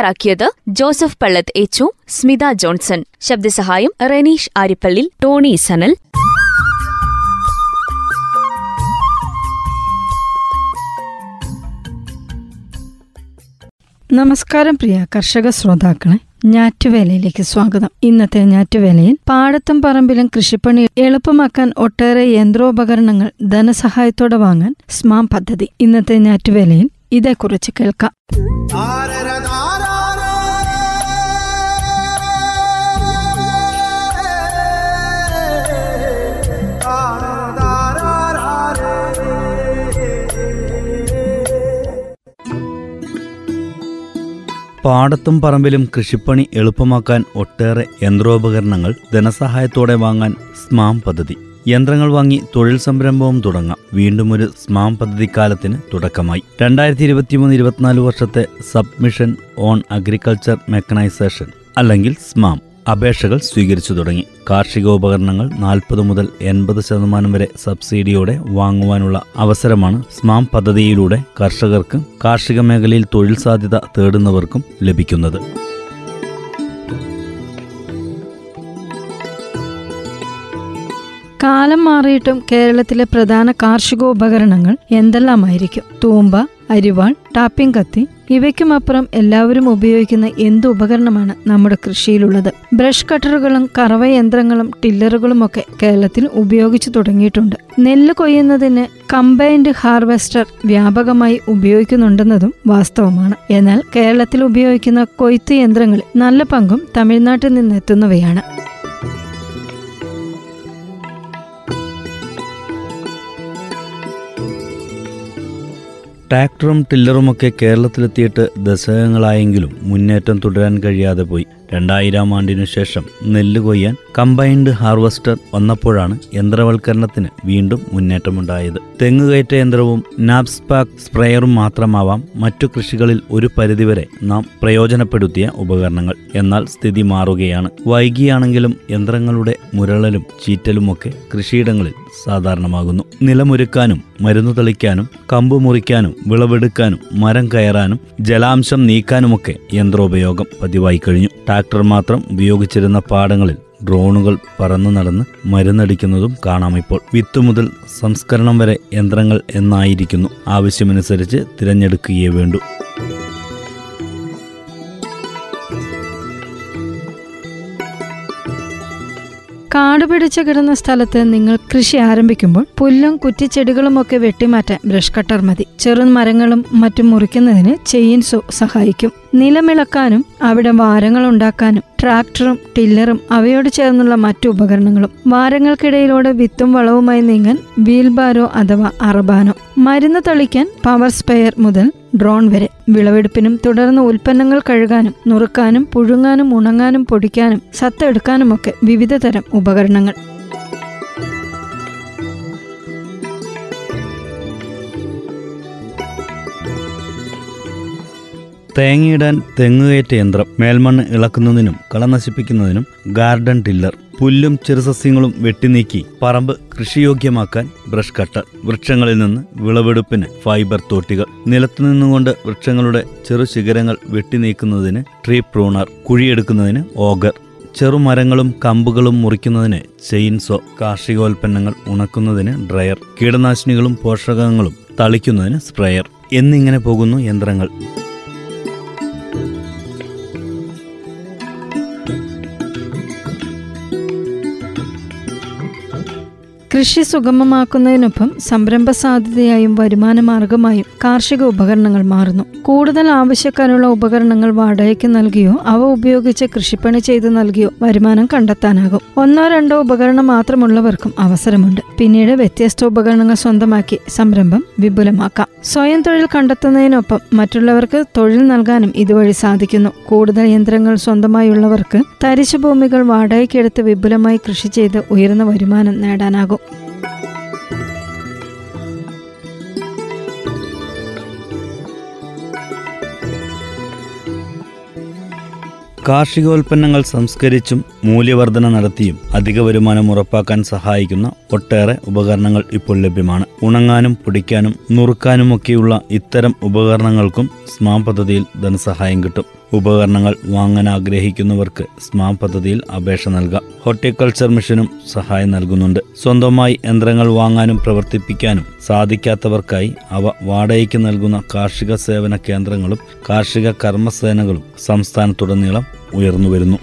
തയ്യാറാക്കിയത് Joseph Pallath എച്ചു Smitha Johnson. ശബ്ദസഹായം Reneesh Arippally Tony Sanal. നമസ്കാരം പ്രിയ കർഷക ശ്രോതാക്കളെ ഞാറ്റുവേലയിലേക്ക് സ്വാഗതം. ഇന്നത്തെ ഞാറ്റുവേലയിൽ പാടത്തും പറമ്പിലും കൃഷിപ്പണി എളുപ്പമാക്കാൻ ഒട്ടേറെ യന്ത്രോപകരണങ്ങൾ ധനസഹായത്തോടെ വാങ്ങാൻ സ്മാം പദ്ധതി. ഇന്നത്തെ ഞാറ്റുവേലയിൽ ഇതേക്കുറിച്ച് കേൾക്കാം. പാടത്തും പറമ്പിലും കൃഷിപ്പണി എളുപ്പമാക്കാൻ ഒട്ടേറെ യന്ത്രോപകരണങ്ങൾ ധനസഹായത്തോടെ വാങ്ങാൻ സ്മാം പദ്ധതി. യന്ത്രങ്ങൾ വാങ്ങി തൊഴിൽ സംരംഭവും തുടങ്ങാം. വീണ്ടും ഒരു സ്മാം പദ്ധതി പദ്ധതിക്കാലത്തിന് തുടക്കമായി. രണ്ടായിരത്തി ഇരുപത്തിമൂന്ന് ഇരുപത്തിനാല് വർഷത്തെ സബ്മിഷൻ ഓൺ അഗ്രികൾച്ചർ മെക്കനൈസേഷൻ അല്ലെങ്കിൽ സ്മാം. അപേക്ഷകൾ സ്വീകരിച്ചു തുടങ്ങി. കാർഷികോപകരണങ്ങൾ നാൽപ്പത് മുതൽ എൺപത് ശതമാനം വരെ സബ്സിഡിയോടെ വാങ്ങുവാനുള്ള അവസരമാണ് സ്മാം പദ്ധതിയിലൂടെ കർഷകർക്കും കാർഷിക മേഖലയിൽ തൊഴിൽ സാധ്യത തേടുന്നവർക്കും ലഭിക്കുന്നത്. കാലം മാറിയിട്ടും കേരളത്തിലെ പ്രധാന കാർഷികോപകരണങ്ങൾ എന്തെല്ലാമായിരിക്കും? തൂമ്പ അരിവാൾ ടാപ്പിംഗ് കത്തി. ഇവയ്ക്കുമപ്പുറം എല്ലാവരും ഉപയോഗിക്കുന്ന എന്ത് ഉപകരണമാണ് നമ്മുടെ കൃഷിയിലുള്ളത്? ബ്രഷ് കട്ടറുകളും കറവ യന്ത്രങ്ങളും ടില്ലറുകളും ഒക്കെ കേരളത്തിൽ ഉപയോഗിച്ചു തുടങ്ങിയിട്ടുണ്ട്. നെല്ല് കൊയ്യുന്നതിന് കമ്പൈൻഡ് ഹാർവെസ്റ്റർ വ്യാപകമായി ഉപയോഗിക്കുന്നുണ്ടെന്നതും വാസ്തവമാണ്. എന്നാൽ കേരളത്തിൽ ഉപയോഗിക്കുന്ന കൊയ്ത്ത് യന്ത്രങ്ങളിൽ നല്ല പങ്കും തമിഴ്നാട്ടിൽ നിന്നെത്തുന്നവയാണ്. ട്രാക്ടറും ടില്ലറുമൊക്കെ കേരളത്തിലെത്തിയിട്ട് ദശകങ്ങളായെങ്കിലും മുന്നേറ്റം തുടരാൻ കഴിയാതെ പോയി. രണ്ടായിരം ആണ്ടിനു ശേഷം നെല്ല് കൊയ്യാൻ കമ്പൈൻഡ് ഹാർവസ്റ്റർ വന്നപ്പോഴാണ് യന്ത്രവൽക്കരണത്തിന് വീണ്ടും മുന്നേറ്റമുണ്ടായത്. തെങ്ങ് കയറ്റ യന്ത്രവും നാപ്സ്പാക് സ്പ്രേയറും മാത്രമാവാം മറ്റു കൃഷികളിൽ ഒരു പരിധിവരെ നാം പ്രയോജനപ്പെടുത്തിയ ഉപകരണങ്ങൾ. എന്നാൽ സ്ഥിതി മാറുകയാണ്. വൈകിയാണെങ്കിലും യന്ത്രങ്ങളുടെ മുരളലും ചീറ്റലുമൊക്കെ കൃഷിയിടങ്ങളിൽ സാധാരണമാകുന്നു. നിലമൊരുക്കാനും മരുന്നു തളിക്കാനും കമ്പ് മുറിക്കാനും വിളവെടുക്കാനും മരം കയറാനും ജലാംശം നീക്കാനുമൊക്കെ യന്ത്രോപയോഗം പതിവായി കഴിഞ്ഞു. ട്രാക്ടർ മാത്രം ഉപയോഗിച്ചിരുന്ന പാടങ്ങളിൽ ഡ്രോണുകൾ പറന്നു നടന്ന് മരുന്നടിക്കുന്നതും കാണാം ഇപ്പോൾ. വിത്ത് മുതൽ സംസ്കരണം വരെ യന്ത്രങ്ങൾ എന്നായിരിക്കുന്നു. ആവശ്യമനുസരിച്ച് തിരഞ്ഞെടുക്കുകയേ വേണ്ടൂ. കാട് പിടിച്ചു കിടന്ന സ്ഥലത്ത് നിങ്ങൾ കൃഷി ആരംഭിക്കുമ്പോൾ പുല്ലും കുറ്റിച്ചെടികളും ഒക്കെ വെട്ടിമാറ്റാൻ ബ്രഷ് കട്ടർ മതി. ചെറുമരങ്ങളും മറ്റും മുറിക്കുന്നതിന് ചെയിൻസോ സഹായിക്കും. നിലമിളക്കാനും അവിടെ വാരങ്ങൾ ഉണ്ടാക്കാനും ട്രാക്ടറും ടില്ലറും അവയോട് ചേർന്നുള്ള മറ്റു ഉപകരണങ്ങളും വാരങ്ങൾക്കിടയിലൂടെ വിത്തും വളവുമായി നീങ്ങാൻ വീൽബാരോ അഥവാ അറബാനോ. മരുന്ന് തളിക്കാൻ പവർ സ്പെയർ മുതൽ ഡ്രോൺ വരെ. വിളവെടുപ്പിനും തുടർന്ന് ഉൽപ്പന്നങ്ങൾ കഴുകാനും നുറുക്കാനും പുഴുങ്ങാനും ഉണങ്ങാനും പൊടിക്കാനും സത്തെടുക്കാനുമൊക്കെ വിവിധ തരം ഉപകരണങ്ങൾ. തേങ്ങയിടാൻ തെങ്ങുകയറ്റ യന്ത്രം മേൽമണ്ണ് ഇളക്കുന്നതിനും കള നശിപ്പിക്കുന്നതിനും ഗാർഡൻ ടില്ലർ പുല്ലും ചെറുസസ്യങ്ങളും വെട്ടിനീക്കി പറമ്പ് കൃഷിയോഗ്യമാക്കാൻ ബ്രഷ് കട്ടർ വൃക്ഷങ്ങളിൽ നിന്ന് വിളവെടുപ്പിന് ഫൈബർ തോട്ടികൾ നിലത്തു നിന്നുകൊണ്ട് വൃക്ഷങ്ങളുടെ ചെറു ശിഖരങ്ങൾ വെട്ടിനീക്കുന്നതിന് ട്രീ പ്രൂണർ കുഴിയെടുക്കുന്നതിന് ഓഗർ ചെറുമരങ്ങളും കമ്പുകളും മുറിക്കുന്നതിന് ചെയിൻസോ കാർഷികോൽപ്പന്നങ്ങൾ ഉണക്കുന്നതിന് ഡ്രയർ കീടനാശിനികളും പോഷകങ്ങളും തളിക്കുന്നതിന് സ്പ്രേയർ എന്നിങ്ങനെ പോകുന്നു യന്ത്രങ്ങൾ. കൃഷി സുഗമമാക്കുന്നതിനൊപ്പം സംരംഭ സാധ്യതയായും വരുമാന മാർഗമായും കാർഷിക ഉപകരണങ്ങൾ മാറുന്നു. കൂടുതൽ ആവശ്യക്കാരുള്ള ഉപകരണങ്ങൾ വാടകയ്ക്ക് നൽകിയോ അവ ഉപയോഗിച്ച് കൃഷിപ്പണി ചെയ്തു നൽകിയോ വരുമാനം കണ്ടെത്താനാകും. ഒന്നോ രണ്ടോ ഉപകരണം മാത്രമുള്ളവർക്കും അവസരമുണ്ട്. പിന്നീട് വ്യത്യസ്ത ഉപകരണങ്ങൾ സ്വന്തമാക്കി സംരംഭം വിപുലമാക്കാം. സ്വയം തൊഴിൽ കണ്ടെത്തുന്നതിനൊപ്പം മറ്റുള്ളവർക്ക് തൊഴിൽ നൽകാനും ഇതുവഴി സാധിക്കുന്നു. കൂടുതൽ യന്ത്രങ്ങൾ സ്വന്തമായുള്ളവർക്ക് തരിശുഭൂമികൾ വാടകയ്ക്കെടുത്ത് വിപുലമായി കൃഷി ചെയ്ത് ഉയർന്ന വരുമാനം നേടാനാകും. കാർഷികോൽപ്പന്നങ്ങൾ സംസ്കരിച്ചും മൂല്യവർധന നടത്തിയും അധിക വരുമാനം ഉറപ്പാക്കാൻ സഹായിക്കുന്ന ഒട്ടേറെ ഉപകരണങ്ങൾ ഇപ്പോൾ ലഭ്യമാണ്. ഉണങ്ങാനും പൊടിക്കാനും നുറുക്കാനുമൊക്കെയുള്ള ഇത്തരം ഉപകരണങ്ങൾക്കും സ്മാം പദ്ധതിയിൽ ധനസഹായം കിട്ടും. ഉപകരണങ്ങൾ വാങ്ങാൻ ആഗ്രഹിക്കുന്നവർക്ക് സ്മാം പദ്ധതിയിൽ അപേക്ഷ നൽകാം. ഹോർട്ടിക്കൾച്ചർ മിഷനും സഹായം നൽകുന്നുണ്ട്. സ്വന്തമായി യന്ത്രങ്ങൾ വാങ്ങാനും പ്രവർത്തിപ്പിക്കാനും സാധിക്കാത്തവർക്കായി അവ വാടകയ്ക്ക് നൽകുന്ന കാർഷിക സേവന കേന്ദ്രങ്ങളും കാർഷിക കർമ്മസേനകളും സംസ്ഥാനത്തുടനീളം ഉയർന്നുവരുന്നു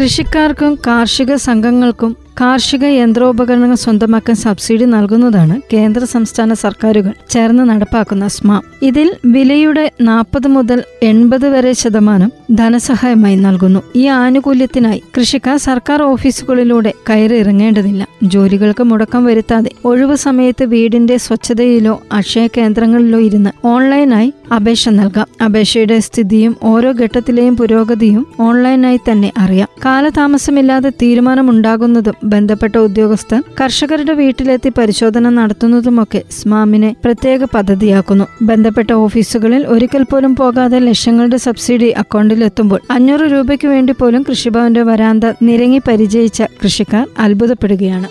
കൃഷിക്കാർക്കും കാർഷിക സംഘങ്ങൾക്കും കാർഷിക യന്ത്രോപകരണങ്ങൾ സ്വന്തമാക്കാൻ സബ്സിഡി നൽകുന്നതാണ് കേന്ദ്ര സംസ്ഥാന സർക്കാരുകൾ ചേർന്ന് നടപ്പാക്കുന്ന സ്മാം. ഇതിൽ വിലയുടെ നാൽപ്പത് മുതൽ എൺപത് വരെ ശതമാനം ധനസഹായമായി നൽകുന്നു. ഈ ആനുകൂല്യത്തിനായി കൃഷിക്കാർ സർക്കാർ ഓഫീസുകളിലൂടെ കയറി ഇറങ്ങേണ്ടതില്ല. ജോലികൾക്ക് മുടക്കം വരുത്താതെ ഒഴിവു സമയത്ത് വീടിന്റെ സ്വച്ഛതയിലോ അക്ഷയ കേന്ദ്രങ്ങളിലോ ഇരുന്ന് ഓൺലൈനായി അപേക്ഷ നൽകാം. അപേക്ഷയുടെ സ്ഥിതിയും ഓരോ ഘട്ടത്തിലെയും പുരോഗതിയും ഓൺലൈനായി തന്നെ അറിയാം. കാലതാമസമില്ലാതെ തീരുമാനമുണ്ടാകുന്നതും ബന്ധപ്പെട്ട ഉദ്യോഗസ്ഥർ കർഷകരുടെ വീട്ടിലെത്തി പരിശോധന നടത്തുന്നതുമൊക്കെ സ്മാമിനെ പ്രത്യേക പദ്ധതിയാക്കുന്നു. ബന്ധപ്പെട്ട ഓഫീസുകളിൽ ഒരിക്കൽ പോലും പോകാതെ ലക്ഷങ്ങളുടെ സബ്സിഡി അക്കൗണ്ടിലെത്തുമ്പോൾ അഞ്ഞൂറ് രൂപയ്ക്ക് വേണ്ടി പോലും കൃഷിഭവന്റെ വരാന്ത നിരങ്ങി പരിചയിച്ച കൃഷിക്കാർ അത്ഭുതപ്പെടുകയാണ്.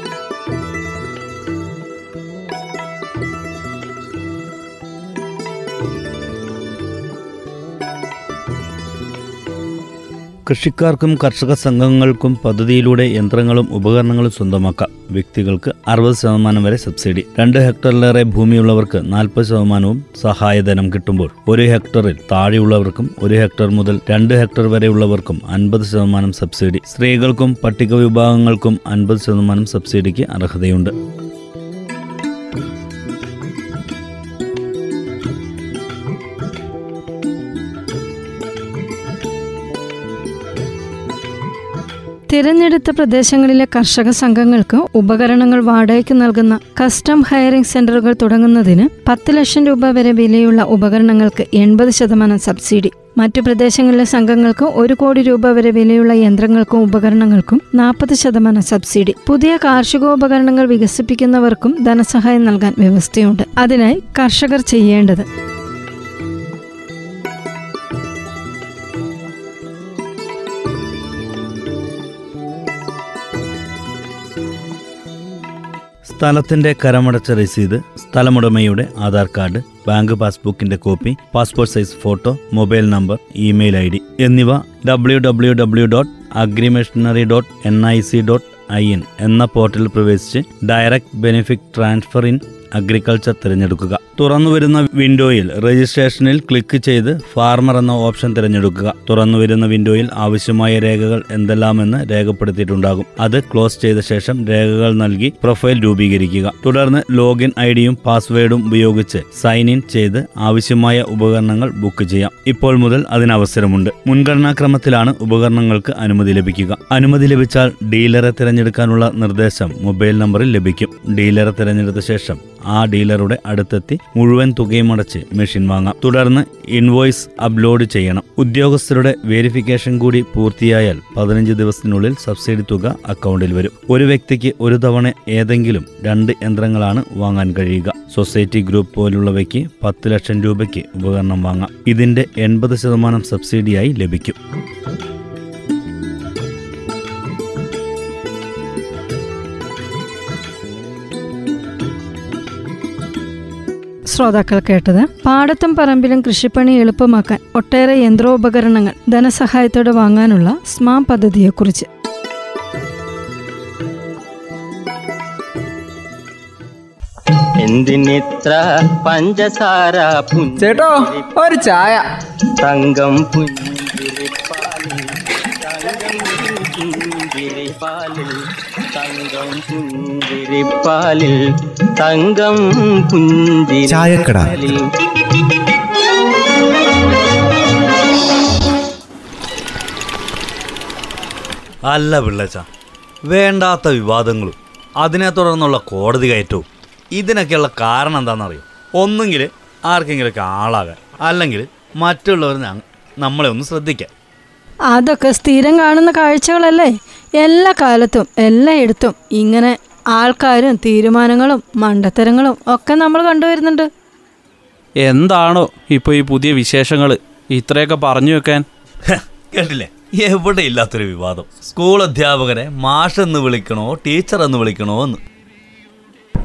കൃഷിക്കാർക്കും കർഷക സംഘങ്ങൾക്കും പദ്ധതിയിലൂടെ യന്ത്രങ്ങളും ഉപകരണങ്ങളും സ്വന്തമാക്കാം. വ്യക്തികൾക്ക് അറുപത് ശതമാനം വരെ സബ്സിഡി. രണ്ട് ഹെക്ടറിലേറെ ഭൂമിയുള്ളവർക്ക് നാൽപ്പത് ശതമാനവും സഹായധനം കിട്ടുമ്പോൾ ഒരു ഹെക്ടറിൽ താഴെയുള്ളവർക്കും ഒരു ഹെക്ടർ മുതൽ രണ്ട് ഹെക്ടർ വരെയുള്ളവർക്കും അൻപത് ശതമാനം സബ്സിഡി. സ്ത്രീകൾക്കും പട്ടിക വിഭാഗങ്ങൾക്കും അൻപത് ശതമാനം സബ്സിഡിക്ക് അർഹതയുണ്ട്. തിരഞ്ഞെടുത്ത പ്രദേശങ്ങളിലെ കർഷക സംഘങ്ങൾക്ക് ഉപകരണങ്ങൾ വാടകയ്ക്ക് നൽകുന്ന കസ്റ്റം ഹയറിംഗ് സെന്ററുകൾ തുടങ്ങുന്നതിന് പത്ത് ലക്ഷം രൂപ വരെ വിലയുള്ള ഉപകരണങ്ങൾക്ക് എൺപത് ശതമാനം സബ്സിഡി. മറ്റു പ്രദേശങ്ങളിലെ സംഘങ്ങൾക്ക് ഒരു കോടി രൂപ വരെ വിലയുള്ള യന്ത്രങ്ങൾക്കും ഉപകരണങ്ങൾക്കും നാൽപ്പത് ശതമാനം സബ്സിഡി. പുതിയ കാർഷികോപകരണങ്ങൾ വികസിപ്പിക്കുന്നവർക്കും ധനസഹായം നൽകാൻ വ്യവസ്ഥയുണ്ട്. അതിനായി കർഷകർ ചെയ്യേണ്ടത് സ്ഥലത്തിന്റെ കരമടച്ച രസീത് സ്ഥലമുടമയുടെ Aadhaar card bank പാസ്ബുക്കിന്റെ copy passport size photo mobile number email I D എന്നിവ W W W dot agrimachinery dot N I C dot I N എന്ന പോർട്ടലിൽ പ്രവേശിച്ച് direct benefit transfer in agriculture തിരഞ്ഞെടുക്കുക. തുറന്നുവരുന്ന വിൻഡോയിൽ രജിസ്ട്രേഷനിൽ ക്ലിക്ക് ചെയ്ത് ഫാർമർ എന്ന ഓപ്ഷൻ തിരഞ്ഞെടുക്കുക. തുറന്നു വരുന്ന വിൻഡോയിൽ ആവശ്യമായ രേഖകൾ എന്തെല്ലാമെന്ന് രേഖപ്പെടുത്തിയിട്ടുണ്ടാകും. അത് ക്ലോസ് ചെയ്ത ശേഷം രേഖകൾ നൽകി പ്രൊഫൈൽ രൂപീകരിക്കുക. തുടർന്ന് ലോഗിൻ ഐഡിയും ഡിയും പാസ്വേഡും ഉപയോഗിച്ച് സൈൻ ഇൻ ചെയ്ത് ആവശ്യമായ ഉപകരണങ്ങൾ ബുക്ക് ചെയ്യാം. ഇപ്പോൾ മുതൽ അതിന് അവസരമുണ്ട് മുൻഗണനാക്രമത്തിലാണ് ഉപകരണങ്ങൾക്ക് അനുമതി ലഭിക്കുക. അനുമതി ലഭിച്ചാൽ ഡീലറെ തിരഞ്ഞെടുക്കാനുള്ള നിർദ്ദേശം മൊബൈൽ നമ്പറിൽ ലഭിക്കും. ഡീലറെ തിരഞ്ഞെടുത്ത ശേഷം ആ ഡീലറുടെ അടുത്തെത്തി മുഴുവൻ തുകയും അടച്ച് മെഷീൻ വാങ്ങാം. തുടർന്ന് ഇൻവോയ്സ് അപ്ലോഡ് ചെയ്യണം. ഉദ്യോഗസ്ഥരുടെ വെരിഫിക്കേഷൻ കൂടി പൂർത്തിയായാൽ പതിനഞ്ച് ദിവസത്തിനുള്ളിൽ സബ്സിഡി തുക അക്കൗണ്ടിൽ വരും. ഒരു വ്യക്തിക്ക് ഒരു തവണ ഏതെങ്കിലും രണ്ട് യന്ത്രങ്ങളാണ് വാങ്ങാൻ കഴിയുക. സൊസൈറ്റി ഗ്രൂപ്പ് പോലുള്ളവയ്ക്ക് പത്ത് ലക്ഷം രൂപയ്ക്ക് ഉപകരണം വാങ്ങാം. ഇതിന്റെ എൺപത് ശതമാനം സബ്സിഡിയായി ലഭിക്കും. ശ്രോതാക്കൾ കേട്ടത്. പാടത്തും പറമ്പിലും കൃഷിപ്പണി എളുപ്പമാക്കാൻ ഒട്ടേറെ യന്ത്രോപകരണങ്ങൾ ധനസഹായത്തോടെ വാങ്ങാനുള്ള സ്മാം പദ്ധതിയെക്കുറിച്ച്. എന്തിനിത്ര പഞ്ചസാര ചേട്ടോ ഒരു ചായ. തങ്കം പുഞ്ചിരിപ്പാലിൽ തങ്കം പുഞ്ചിരിപ്പാലിൽ. തങ്കം ചായക്കട. പുഞ്ചിരിപ്പാലിൽ അല്ല പിള്ളച്ച വേണ്ടാത്ത വിവാദങ്ങളും അതിനെ തുടർന്നുള്ള കോടതി കയറ്റവും ഇതിനൊക്കെയുള്ള കാരണം എന്താണെന്നറിയോ? ഒന്നുകിൽ ആർക്കെങ്കിലുമൊക്കെ ആളാകാൻ അല്ലെങ്കിൽ മറ്റുള്ളവർ നമ്മളെ ഒന്ന് ശ്രദ്ധിക്കാം അതൊക്കെ സ്ഥിരം കാണുന്ന കാഴ്ചകളല്ലേ? എല്ലാ കാലത്തും എല്ലായിടത്തും ഇങ്ങനെ ആൾക്കാരും തീരുമാനങ്ങളും മണ്ടത്തരങ്ങളും ഒക്കെ നമ്മൾ കണ്ടുവരുന്നുണ്ട്. എന്താണോ ഇപ്പോൾ ഈ പുതിയ വിശേഷങ്ങൾ ഇത്രയൊക്കെ പറഞ്ഞു വെക്കാൻ. കേട്ടില്ലേ? എവിടെ ഇല്ലാത്തൊരു വിവാദം. സ്കൂൾ അധ്യാപകനെ മാഷ് എന്ന് വിളിക്കണോ ടീച്ചർ എന്ന് വിളിക്കണോ എന്ന്.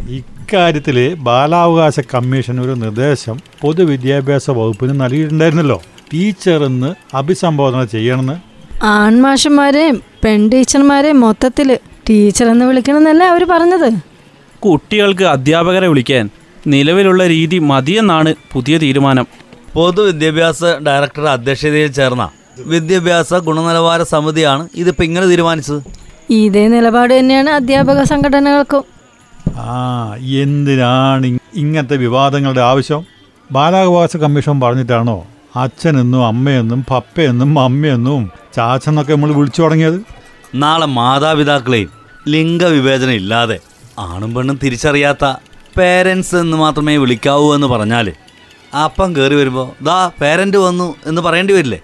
ഇക്കാര്യത്തിൽ ബാലാവകാശ കമ്മീഷൻ ഒരു നിർദ്ദേശം പൊതുവിദ്യാഭ്യാസ വകുപ്പിന് നൽകിയിട്ടുണ്ടായിരുന്നല്ലോ. ടീച്ചർ എന്ന് അഭിസംബോധന ചെയ്യണമെന്ന് ആൺമാഷന്മാരെയും പെൺ ടീച്ചർമാരെയും മൊത്തത്തിൽ ടീച്ചർ എന്ന് വിളിക്കണമെന്നല്ല അവർ പറഞ്ഞത്? കുട്ടികൾക്ക് അധ്യാപകരെ വിളിക്കാൻ നിലവിലുള്ള രീതി മതിയെന്നാണ് പുതിയ തീരുമാനം. പൊതുവിദ്യാഭ്യാസ ഡയറക്ടർ അധ്യക്ഷതയിൽ ചേർന്ന വിദ്യാഭ്യാസ ഗുണനിലവാര സമിതിയാണ് ഇതിപ്പോൾ ഇങ്ങനെ തീരുമാനിച്ചത്. ഇതേ നിലപാട് തന്നെയാണ് അധ്യാപക സംഘടനകൾക്കും. ആ എന്തിനാണ് ഇങ്ങനത്തെ വിവാദങ്ങളുടെ ആവശ്യം? ബാലാവകാശ കമ്മീഷൻ പറഞ്ഞിട്ടാണോ? അച്ഛനെന്നും അമ്മയെന്നും പപ്പയെന്നും അമ്മയെന്നും ചാച്ചെന്നൊക്കെ നമ്മൾ വിളിച്ചു തുടങ്ങിയത്. നാളെ മാതാപിതാക്കളെയും ലിംഗവിവേചനം ഇല്ലാതെ ആണും പെണ്ണും തിരിച്ചറിയാത്ത പേരൻസ് എന്ന് മാത്രമേ വിളിക്കാവൂ എന്ന് പറഞ്ഞാൽ അപ്പം കയറി വരുമ്പോൾ ദാ പേരന്റ് വന്നു എന്ന് പറയേണ്ടി വരില്ലേ?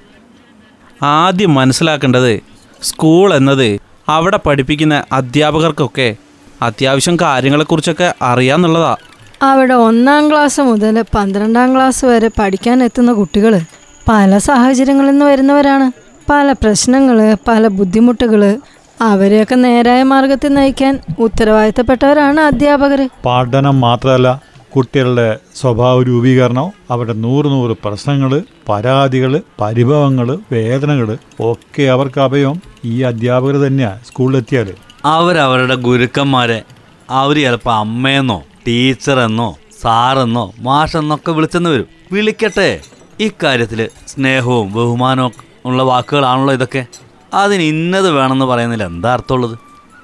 ആദ്യം മനസ്സിലാക്കേണ്ടത് സ്കൂൾ എന്നത് അവിടെ പഠിപ്പിക്കുന്ന അധ്യാപകർക്കൊക്കെ അത്യാവശ്യം കാര്യങ്ങളെക്കുറിച്ചൊക്കെ അറിയാന്നുള്ളതാ. അവിടെ ഒന്നാം ക്ലാസ് മുതൽ പന്ത്രണ്ടാം ക്ലാസ് വരെ പഠിക്കാൻ എത്തുന്ന കുട്ടികൾ പല സാഹചര്യങ്ങളിൽ നിന്ന് വരുന്നവരാണ്. പല പ്രശ്നങ്ങൾ പല ബുദ്ധിമുട്ടുകൾ. അവരെയൊക്കെ നേരായ മാർഗത്തിൽ നയിക്കാൻ ഉത്തരവാദിത്തപ്പെട്ടവരാണ് അധ്യാപകർ. പഠനം മാത്രമല്ല കുട്ടികളുടെ സ്വഭാവ രൂപീകരണം അവരുടെ നൂറ് നൂറ് പ്രശ്നങ്ങൾ പരാതികൾ പരിഭവങ്ങൾ വേദനകൾ ഒക്കെ അവർക്ക് അഭയം ഈ അധ്യാപകർ തന്നെയാണ് സ്കൂളിലെത്തിയാൽ അവരവരുടെ ഗുരുക്കന്മാരെ അവർ ചിലപ്പോൾ അമ്മയെന്നോ ടീച്ചറെന്നോ സാറെന്നോ മാഷെന്നൊക്കെ വിളിച്ചെന്ന് വരും. വിളിക്കട്ടെ. ഇക്കാര്യത്തിൽ സ്നേഹവും ബഹുമാനവും ഉള്ള വാക്കുകളാണല്ലോ ഇതൊക്കെ. അതിന് ഇന്നത് വേണമെന്ന് പറയുന്നതിൽ എന്താ അർത്ഥമുള്ളത്?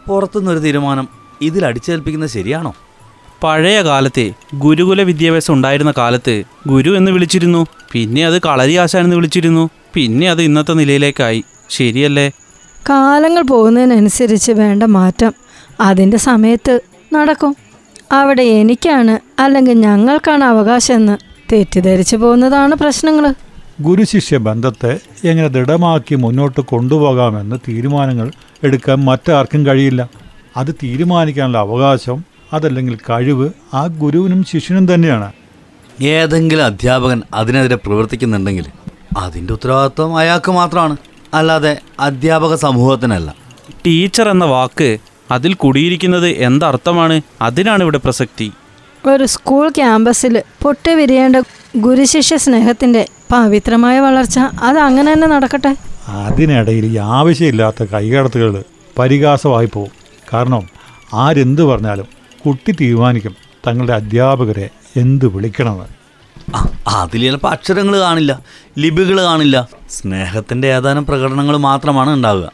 പുറത്തുനിന്നൊരു തീരുമാനം ഇതിൽ അടിച്ചേൽപ്പിക്കുന്നത് ശരിയാണോ? പഴയ കാലത്തെ ഗുരുകുല വിദ്യാഭ്യാസം ഉണ്ടായിരുന്ന കാലത്ത് ഗുരു എന്ന് വിളിച്ചിരുന്നു. പിന്നെ അത് കളരി ആശാൻ എന്ന് വിളിച്ചിരുന്നു. പിന്നെ അത് ഇന്നത്തെ നിലയിലേക്കായി. ശരിയല്ലേ? കാലങ്ങൾ പോകുന്നതിനനുസരിച്ച് വേണ്ട മാറ്റം അതിന്റെ സമയത്ത് നടക്കും. അവിടെ എനിക്കാണ് അല്ലെങ്കിൽ ഞങ്ങൾക്കാണ് അവകാശമെന്ന് തെറ്റിദ്ധരിച്ചു പോകുന്നതാണ് പ്രശ്നങ്ങൾ ഗുരുശിഷ്യ ബന്ധത്തെ എങ്ങനെ ദൃഢമാക്കി മുന്നോട്ട് കൊണ്ടുപോകാമെന്ന് തീരുമാനങ്ങൾ എടുക്കാൻ മറ്റാർക്കും കഴിയില്ല. അത് തീരുമാനിക്കാനുള്ള അവകാശം അതല്ലെങ്കിൽ കഴിവ് ആ ഗുരുവിനും ശിഷ്യനും തന്നെയാണ്. ഏതെങ്കിലും അധ്യാപകൻ അതിനെതിരെ പ്രവർത്തിക്കുന്നുണ്ടെങ്കിൽ അതിന്റെ ഉത്തരവാദിത്വം അയാൾക്ക് മാത്രമാണ്. അല്ലാതെ അധ്യാപക സമൂഹത്തിനല്ല. ടീച്ചർ എന്ന വാക്ക് അതിൽ കുടിയിരിക്കുന്നത് എന്തർത്ഥമാണ്? അതിനാണ് ഇവിടെ പ്രസക്തി. ഒരു സ്കൂൾ ക്യാമ്പസിൽ പൊട്ടി വിരിയേണ്ട ഗുരുശിഷ്യ സ്നേഹത്തിന്റെ പവിത്രമായ വളർച്ച അത് അങ്ങനെ തന്നെ നടക്കട്ടെ? അതിനിടയിൽ ഈ ആവശ്യമില്ലാത്ത കൈകടത്തുകൾ പരിഹാസമായി പോകും. കാരണം ആരെന്ത് പറഞ്ഞാലും കുട്ടി തീരുമാനിക്കും തങ്ങളുടെ അധ്യാപകരെ എന്ത് വിളിക്കണമെന്ന്. അതിൽ ചിലപ്പോൾ അക്ഷരങ്ങൾ കാണില്ല ലിപികൾ കാണില്ല. സ്നേഹത്തിന്റെ ഏതാനും പ്രകടനങ്ങൾ മാത്രമാണ് ഉണ്ടാവുക.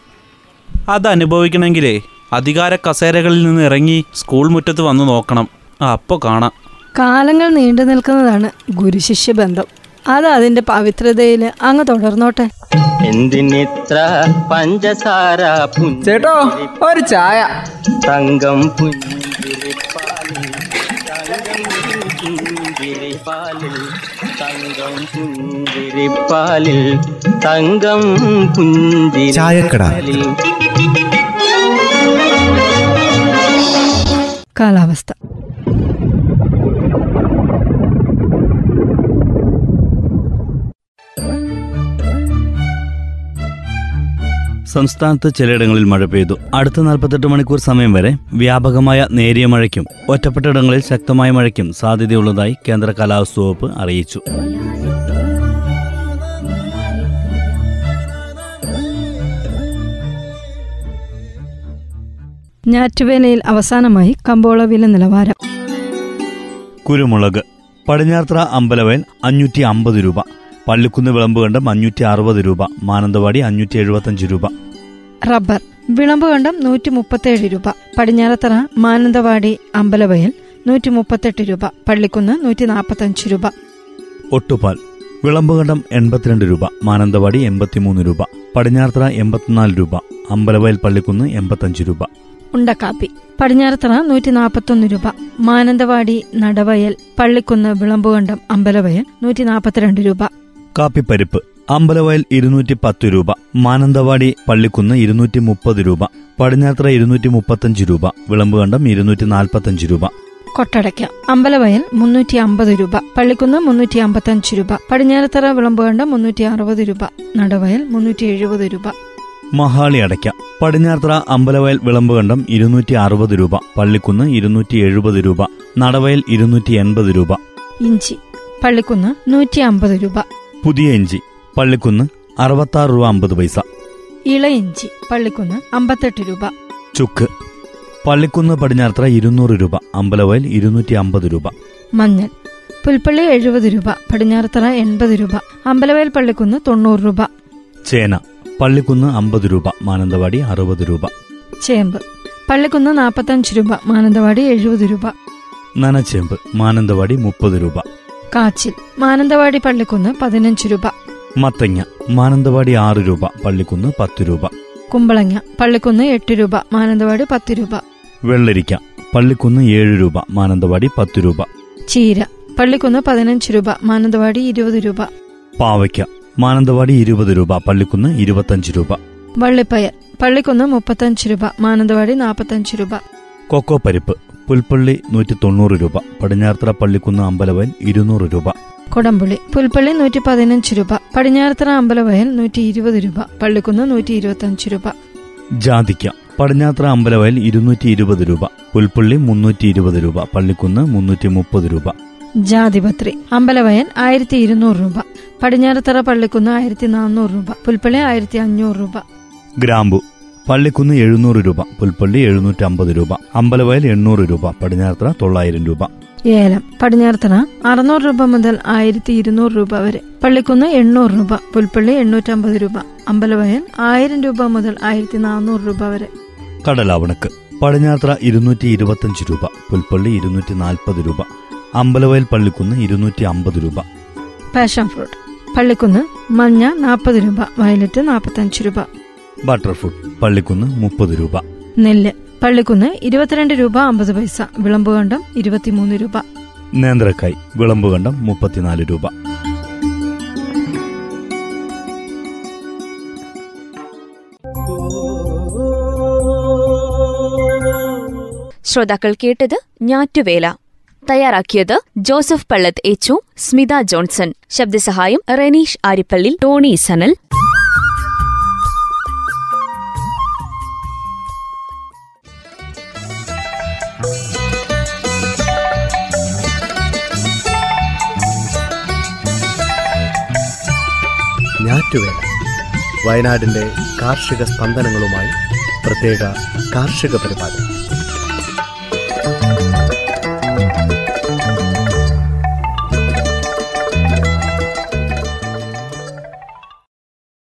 അത് അനുഭവിക്കണമെങ്കിലേ അധികാര കസേരകളിൽ നിന്ന് ഇറങ്ങി സ്കൂൾ മുറ്റത്ത് വന്നു നോക്കണം. അപ്പോൾ കാണാം. കാലങ്ങൾ നീണ്ടു നിൽക്കുന്നതാണ് ഗുരുശിഷ്യ ബന്ധം. അത് അതിന്റെ പവിത്രതയിൽ അങ്ങ് തുടർന്നോട്ടെ. എന്തിനിത്ര പഞ്ചസാര ചേട്ടോ ഒരു ചായ. തങ്കം പുഞ്ചിരിപ്പാലിൽ തങ്കം പുഞ്ചിരിപ്പാലിൽ തങ്കം പുഞ്ചിരിപ്പാലിൽ കാലാവസ്ഥ. സംസ്ഥാനത്ത് ചിലയിടങ്ങളിൽ മഴ പെയ്തു. അടുത്ത നാൽപ്പത്തെട്ട് മണിക്കൂർ സമയം വരെ വ്യാപകമായ നേരിയ മഴയ്ക്കും ഒറ്റപ്പെട്ടയിടങ്ങളിൽ ശക്തമായ മഴയ്ക്കും സാധ്യതയുള്ളതായി കേന്ദ്ര കാലാവസ്ഥ വകുപ്പ് അറിയിച്ചു. ഞാറ്റുവേലയിൽ അവസാനമായി കമ്പോള വില നിലവാരം. കുരുമുളക് പടിഞ്ഞാർത്ര അമ്പലവയൽ അഞ്ഞൂറ്റി അമ്പത് രൂപ പള്ളിക്കുന്ന് വിളമ്പുകണ്ടം അഞ്ഞൂറ്റി അറുപത് രൂപ മാനന്തവാടി അഞ്ഞൂറ്റി എഴുപത്തഞ്ച് രൂപ. റബ്ബർ വിളമ്പുകണ്ടം നൂറ്റി മുപ്പത്തേഴ് രൂപ പടിഞ്ഞാറത്തറ മാനന്തവാടി അമ്പലവയൽ നൂറ്റി മുപ്പത്തെട്ട് രൂപ പള്ളിക്കുന്ന് നൂറ്റി നാൽപ്പത്തഞ്ച് രൂപ. ഒട്ടുപാൽ വിളമ്പുകണ്ടം എൺപത്തിരണ്ട് രൂപ മാനന്തവാടി എൺപത്തിമൂന്ന് രൂപ പടിഞ്ഞാറത്തറ എൺപത്തിനാല് രൂപ അമ്പലവയൽ പള്ളിക്കുന്ന് എൺപത്തഞ്ച് രൂപ. ഉണ്ടക്കാപ്പി. പടിഞ്ഞാറത്തറ നൂറ്റി നാൽപ്പത്തൊന്ന് രൂപ. മാനന്തവാടി നടവയൽ പള്ളിക്കുന്ന് വിളമ്പുകണ്ടം അമ്പലവയൽ നൂറ്റി നാൽപ്പത്തിരണ്ട് രൂപ. കാപ്പിപ്പരിപ്പ് അമ്പലവയൽ ഇരുന്നൂറ്റി പത്ത് രൂപ. മാനന്തവാടി പള്ളിക്കുന്ന് ഇരുന്നൂറ്റി മുപ്പത് രൂപ. പടിഞ്ഞാറത്തറ ഇരുന്നൂറ്റി മുപ്പത്തഞ്ച് രൂപ. വിളമ്പുകണ്ടം ഇരുന്നൂറ്റി നാൽപ്പത്തഞ്ച് രൂപ. കൊട്ടടയ്ക്ക. അമ്പലവയൽ മുന്നൂറ്റി അമ്പത് രൂപ. പള്ളിക്കുന്ന് മുന്നൂറ്റി അമ്പത്തഞ്ച് രൂപ. പടിഞ്ഞാറത്തറ വിളമ്പുകണ്ടം മുന്നൂറ്റി അറുപത് രൂപ. നടവയൽ മുന്നൂറ്റി എഴുപത് രൂപ. മഹാളി അടയ്ക്ക. പടിഞ്ഞാർത്തറ അമ്പലവയൽ വിളമ്പുകണ്ടം ഇരുന്നൂറ്റി അറുപത് രൂപ. പള്ളിക്കുന്ന് ഇരുന്നൂറ്റി എഴുപത് രൂപ. നടവയൽ ഇരുന്നൂറ്റി എൺപത് രൂപ. ഇഞ്ചി. പള്ളിക്കുന്ന് നൂറ്റി അമ്പത് രൂപ. പുതിയ ഇഞ്ചി. പള്ളിക്കുന്ന് അറുപത്താറ് രൂപ അമ്പത് പൈസ. ഇള ഇഞ്ചി. പള്ളിക്കുന്ന് അമ്പത്തെട്ട് രൂപ. ചുക്ക്. പള്ളിക്കുന്ന് പടിഞ്ഞാർത്തറ ഇരുന്നൂറ് രൂപ. അമ്പലവയൽ ഇരുന്നൂറ്റി അമ്പത് രൂപ. മഞ്ഞൾ. പുൽപ്പള്ളി എഴുപത് രൂപ. പടിഞ്ഞാറത്തറ എൺപത് രൂപ. അമ്പലവയൽ പള്ളിക്കുന്ന് തൊണ്ണൂറ് രൂപ. ചേന. പള്ളിക്കുന്ന് അമ്പത് രൂപ മാനന്തവാടി അറുപത് രൂപ. ചേമ്പ്. പള്ളിക്കുന്ന് നാൽപ്പത്തഞ്ച് രൂപ മാനന്തവാടി എഴുപത് രൂപ. നനച്ചേമ്പ് മാനന്തവാടി മുപ്പത് രൂപ. കാച്ചിൽ മാനന്തവാടി പള്ളിക്കുന്ന് പതിനഞ്ച് രൂപ. മത്തങ്ങ മാനന്തവാടി ആറ് രൂപ പള്ളിക്കുന്ന് പത്ത് രൂപ. കുമ്പളങ്ങ പള്ളിക്കുന്ന് എട്ട് രൂപ മാനന്തവാടി പത്ത് രൂപ. വെള്ളരിക്ക പള്ളിക്കുന്ന് ഏഴ് രൂപ മാനന്തവാടി പത്ത് രൂപ. ചീര പള്ളിക്കുന്ന് പതിനഞ്ച് രൂപ മാനന്തവാടി ഇരുപത് രൂപ. പാവയ്ക്ക മാനന്തവാടി ഇരുപത് രൂപ പള്ളിക്കുന്ന് ഇരുപത്തഞ്ച് രൂപ. വള്ളിപ്പയർ പള്ളിക്കുന്ന് മുപ്പത്തഞ്ച് രൂപ മാനന്തവാടി നാൽപ്പത്തഞ്ച് രൂപ. കൊക്കോ പരിപ്പ് പുൽപ്പള്ളി നൂറ്റി തൊണ്ണൂറ് രൂപ പടിഞ്ഞാറത്തറ പള്ളിക്കുന്ന് അമ്പലവയൽ ഇരുന്നൂറ് രൂപ. കൊടംപുള്ളി പുൽപ്പള്ളി നൂറ്റി പതിനഞ്ച് രൂപ പടിഞ്ഞാറത്തറ അമ്പലവയൽ നൂറ്റി ഇരുപത് രൂപ പള്ളിക്കുന്ന് നൂറ്റി ഇരുപത്തഞ്ച് രൂപ. ജാതിക്ക പടിഞ്ഞാത്ര അമ്പലവയൽ ഇരുന്നൂറ്റി ഇരുപത് രൂപ പുൽപ്പള്ളി മുന്നൂറ്റി ഇരുപത് രൂപ പള്ളിക്കുന്ന് മുന്നൂറ്റി മുപ്പത് രൂപ. ജാതിപത്രി അമ്പലവയൽ ആയിരത്തി ഇരുന്നൂറ് രൂപ. പടിഞ്ഞാറത്തറ പള്ളിക്കുന്ന് ആയിരത്തി നാനൂറ് രൂപ പുൽപ്പള്ളി ആയിരത്തി അഞ്ഞൂറ് രൂപ. ഗ്രാമ്പു പള്ളിക്കുന്ന് എഴുന്നൂറ് രൂപ പുൽപ്പള്ളി എഴുന്നൂറ്റി അമ്പത് രൂപ അമ്പലവയൽ എണ്ണൂറ് രൂപ പടിഞ്ഞാറത്തറ തൊള്ളായിരം രൂപ. ഏലം പടിഞ്ഞാറത്തറ അറുന്നൂറ് രൂപ മുതൽ ആയിരത്തി ഇരുന്നൂറ് രൂപ വരെ. പള്ളിക്കുന്ന് എണ്ണൂറ് രൂപ പുൽപ്പള്ളി എണ്ണൂറ്റമ്പത് രൂപ അമ്പലവയൽ ആയിരം രൂപ മുതൽ ആയിരത്തി നാനൂറ് രൂപ വരെ. കടലാവണക്ക് പടിഞ്ഞാറത്തറ ഇരുന്നൂറ്റി ഇരുപത്തഞ്ച് രൂപ പുൽപ്പള്ളി ഇരുന്നൂറ്റി നാൽപ്പത് രൂപ അമ്പലവയൽ പള്ളിക്കുന്ന് ഇരുന്നൂറ്റി അമ്പത് രൂപ. Passion fruit. പള്ളിക്കുന്ന് മഞ്ഞ നാൽപ്പത് രൂപ വയലറ്റ് നാൽപ്പത്തഞ്ച് രൂപ. ബട്ടർഫ്രൂട്ട് പള്ളിക്കുന്ന് മുപ്പത് രൂപ. നെല്ല് പള്ളിക്കുന്ന് ഇരുപത്തിരണ്ട് രൂപ അമ്പത് പൈസ വിളമ്പുകണ്ടം ഇരുപത്തിമൂന്ന് രൂപ. നേന്ത്രക്കായ് വിളമ്പുകണ്ടം മുപ്പത്തിനാല് രൂപ. ശ്രോതാക്കൾ കേട്ടത് ഞാറ്റുവേല. തയ്യാറാക്കിയത് ജോസഫ് പള്ളത്ത് എച്ചു സ്മിത ജോൺസൺ. ശബ്ദസഹായം റെനീഷ് ആരിപ്പള്ളി ടോണി സനൽ. വയനാടിന്റെ കാർഷിക സ്പന്ദനങ്ങളുമായി പ്രത്യേക കാർഷിക പരിപാടി.